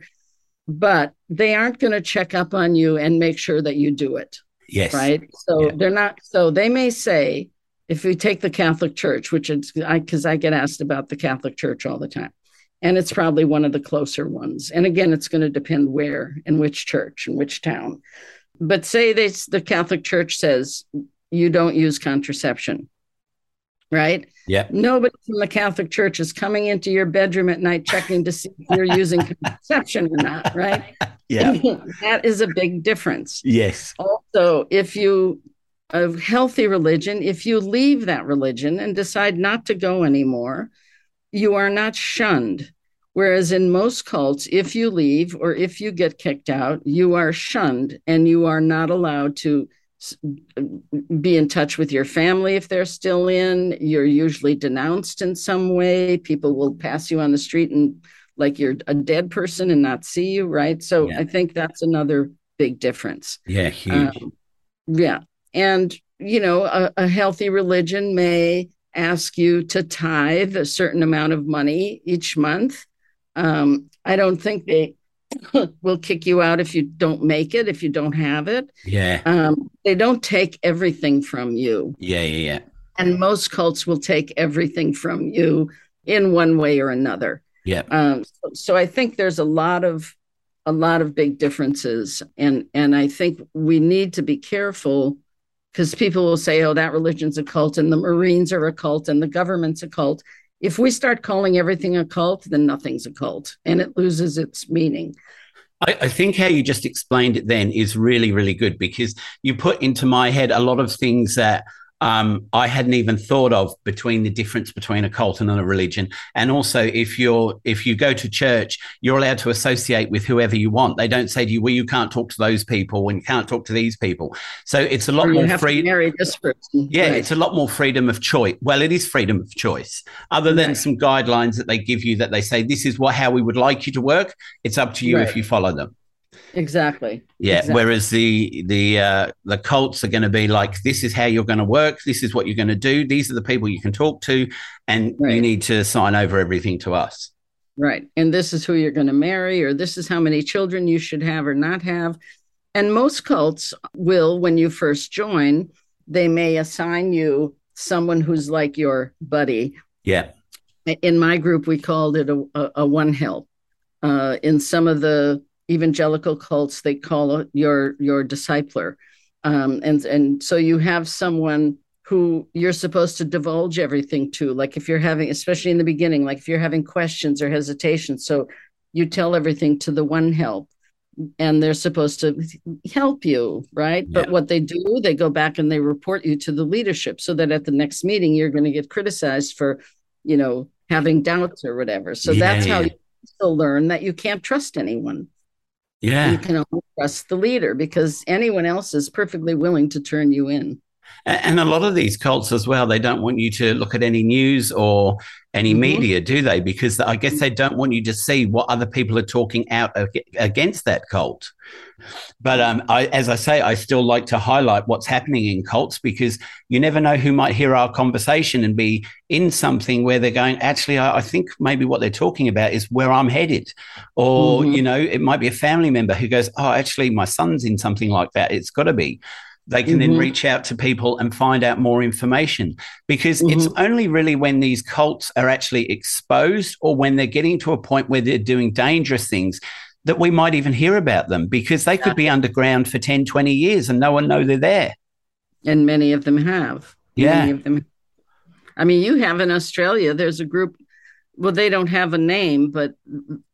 But they aren't going to check up on you and make sure that you do it. Yes. Right. So yeah. they're not. So they may say, if we take the Catholic Church, which is I because I get asked about the Catholic Church all the time, and it's probably one of the closer ones. And again, it's going to depend where and which church and which town. But say the Catholic Church says you don't use contraception, right? Yeah. Nobody from the Catholic Church is coming into your bedroom at night checking to see if you're *laughs* using contraception or not, right? Yeah. *laughs* that is a big difference. Yes. Also, if you a healthy religion, if you leave that religion and decide not to go anymore, you are not shunned. Whereas in most cults, if you leave or if you get kicked out, you are shunned and you are not allowed to be in touch with your family if they're still in. You're usually denounced in some way. People will pass you on the street and like you're a dead person and not see you, right? So yeah. I think that's another big difference. Yeah, huge. Um, yeah. And, you know, a, a healthy religion may ask you to tithe a certain amount of money each month. Um, I don't think they *coughs* will kick you out if you don't make it, if you don't have it. Yeah. Um, they don't take everything from you. Yeah, yeah, yeah. And most cults will take everything from you in one way or another. Yeah. Um, so, so I think there's a lot of a lot of big differences, and and I think we need to be careful because people will say, "Oh, that religion's a cult, and the Marines are a cult, and the government's a cult." If we start calling everything a cult, then nothing's a cult and it loses its meaning. I, I, think how you just explained it then is really, really good because you put into my head a lot of things that um, I hadn't even thought of between the difference between a cult and a religion. And also, if you're if you go to church, you're allowed to associate with whoever you want. They don't say to you, "Well, you can't talk to those people and you can't talk to these people." So it's a lot more free. marry this person. Yeah, right. it's a lot more freedom of choice. Well, it is freedom of choice. Other than right. some guidelines that they give you that they say this is what how we would like you to work. It's up to you right. if you follow them. Exactly. Yeah. Exactly. Whereas the the uh, the cults are going to be like, this is how you're going to work. This is what you're going to do. These are the people you can talk to, and right. you need to sign over everything to us. Right. And this is who you're going to marry, or this is how many children you should have or not have. And most cults will, when you first join, they may assign you someone who's like your buddy. Yeah. In my group, we called it a, a, a one help. Uh, in some of the evangelical cults they call your your discipler. Um, and and so you have someone who you're supposed to divulge everything to like if you're having especially in the beginning like if you're having questions or hesitation so you tell everything to the one help and they're supposed to help you right? Yeah. but what they do they go back and they report you to the leadership so that at the next meeting you're going to get criticized for you know having doubts or whatever. So yeah, that's yeah. how you still learn that you can't trust anyone yeah. You can only trust the leader because anyone else is perfectly willing to turn you in. And a lot of these cults as well, they don't want you to look at any news or any mm-hmm. media, do they? Because I guess they don't want you to see what other people are talking out against that cult. But um, I, as I say, I still like to highlight what's happening in cults because you never know who might hear our conversation and be in something where they're going, actually, I, I think maybe what they're talking about is where I'm headed. Or, mm-hmm. you know, it might be a family member who goes, oh, actually, my son's in something like that. It's got to be they can mm-hmm. then reach out to people and find out more information. Because mm-hmm. it's only really when these cults are actually exposed or when they're getting to a point where they're doing dangerous things that we might even hear about them because they could be underground for 10 20 years and no one know they're there. And many of them have. Yeah. Many of them i mean you have in australia there's a group well they don't have a name but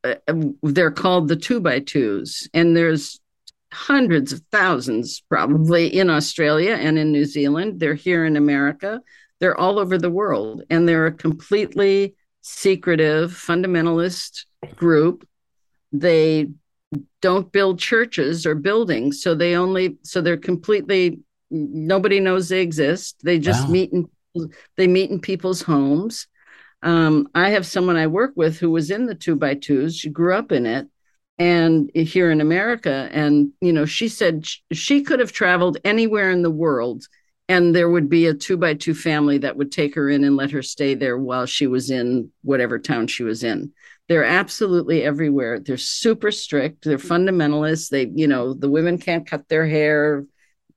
uh, they're called the two by twos. And there's hundreds of thousands probably in Australia and in New Zealand. They're here in America. They're all over the world. And they're a completely secretive fundamentalist group. They don't build churches or buildings, so they only so they're completely nobody knows they exist. They just wow. meet in they meet in people's homes. Um, I have someone I work with who was in the two by twos. She grew up in it, and here in America, and you know, she said she could have traveled anywhere in the world, and there would be a two by two family that would take her in and let her stay there while she was in whatever town she was in. They're absolutely everywhere. They're super strict. They're fundamentalists. They, you know, the women can't cut their hair,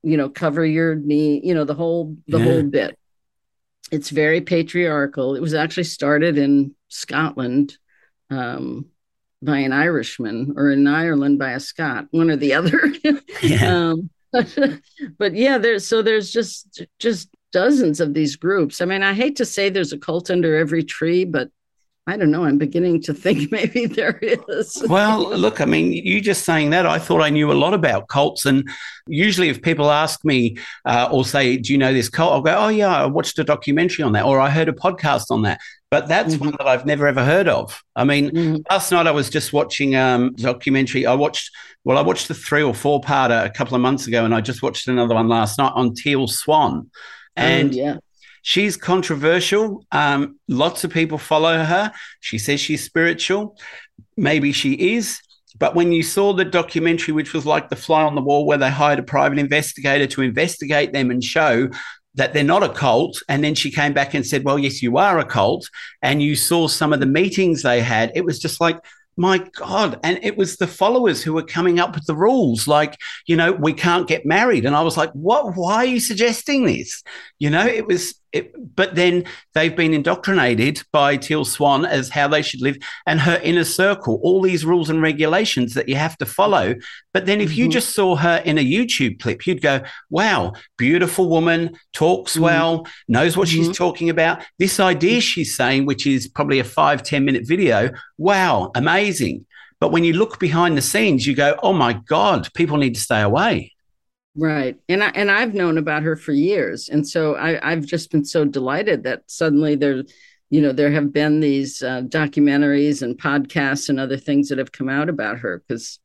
you know, cover your knee, you know, the whole the yeah. whole bit it's very patriarchal. It was actually started in Scotland um, by an Irishman, or in Ireland by a Scot, one or the *laughs* other. yeah. Um, *laughs* but yeah, there's so there's just just dozens of these groups. I mean, I hate to say there's a cult under every tree, but I don't know. I'm beginning to think *laughs* maybe there is. well, look, I mean, you just saying that, I thought I knew a lot about cults. And usually, if people ask me uh, or say, Do you know this cult? I'll go, Oh, yeah, I watched a documentary on that, or I heard a podcast on that. But that's mm-hmm. one that I've never ever heard of. I mean, mm-hmm. last night I was just watching um, documentary. I watched, well, I watched the three or four parter a couple of months ago, and I just watched another one last night on Teal Swan. Oh, and yeah She's controversial. Um, lots of people follow her. She says she's spiritual. Maybe she is. But when you saw the documentary, which was like the fly on the wall, where they hired a private investigator to investigate them and show that they're not a cult. And then she came back and said, Well, yes, you are a cult. And you saw some of the meetings they had. It was just like, my God. And it was the followers who were coming up with the rules, like, you know, we can't get married. And I was like, what? Why are you suggesting this? You know, it was, it, but then they've been indoctrinated by Teal Swan as how they should live and her inner circle, all these rules and regulations that you have to follow. But then if mm-hmm. you just saw her in a YouTube clip, you'd go, wow, beautiful woman, talks mm-hmm. well, knows what mm-hmm. she's talking about. This idea she's saying, which is probably a five ten minute video, wow, amazing. But when you look behind the scenes, you go, oh my God, people need to stay away. Right. And I and I've known about her for years. And so I, I've just been so delighted that suddenly there, you know, there have been these uh, documentaries and podcasts and other things that have come out about her because,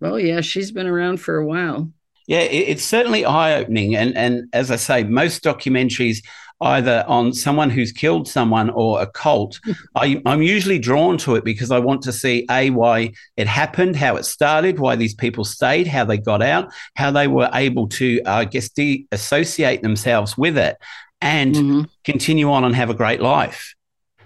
well, yeah, she's been around for a while. Yeah, it's certainly eye opening. And and as I say, most documentaries either on someone who's killed someone or a cult, *laughs* I, am usually drawn to it because I want to see A, why it happened, how it started, why these people stayed, how they got out, how they were able to, uh, I guess, de- associate themselves with it and mm-hmm. continue on and have a great life.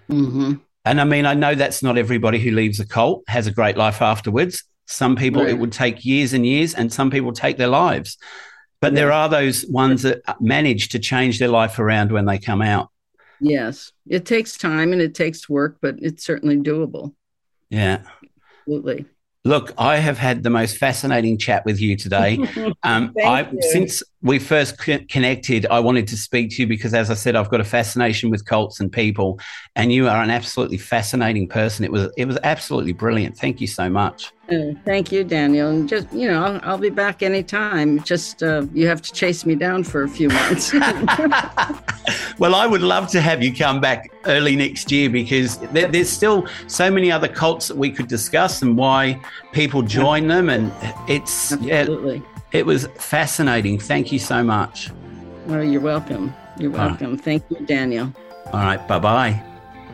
Mm-hmm. And I mean, I know that's not everybody who leaves a cult has a great life afterwards. Some people, right. it would take years and years, and some people take their lives. But there are those ones that manage to change their life around when they come out. Yes, it takes time and it takes work, but it's certainly doable. Yeah. Absolutely. Look, I have had the most fascinating chat with you today. *laughs* Um, I, you. Since we first connected, I wanted to speak to you because, as I said, I've got a fascination with cults and people, and you are an absolutely fascinating person. It was it was absolutely brilliant. Thank you so much. Uh, thank you, Daniel. And just you know, I'll, I'll be back anytime. Just uh, you have to chase me down for a few months. *laughs* *laughs* well, I would love to have you come back early next year because there, there's still so many other cults that we could discuss and why people join them, and it's absolutely. Yeah, it was fascinating. Thank you so much. Oh, you're welcome. You're welcome. Right. Thank you, Daniel. All right. Bye bye.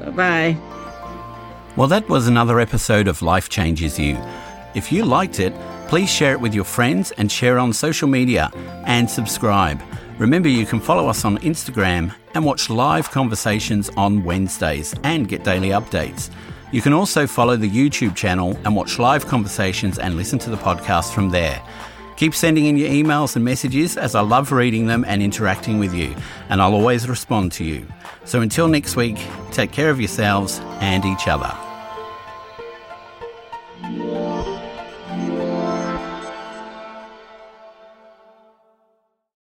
Bye bye. Well, that was another episode of Life Changes You. If you liked it, please share it with your friends and share on social media and subscribe. Remember, you can follow us on Instagram and watch live conversations on Wednesdays and get daily updates. You can also follow the YouTube channel and watch live conversations and listen to the podcast from there. Keep sending in your emails and messages as I love reading them and interacting with you, and I'll always respond to you. So until next week, take care of yourselves and each other.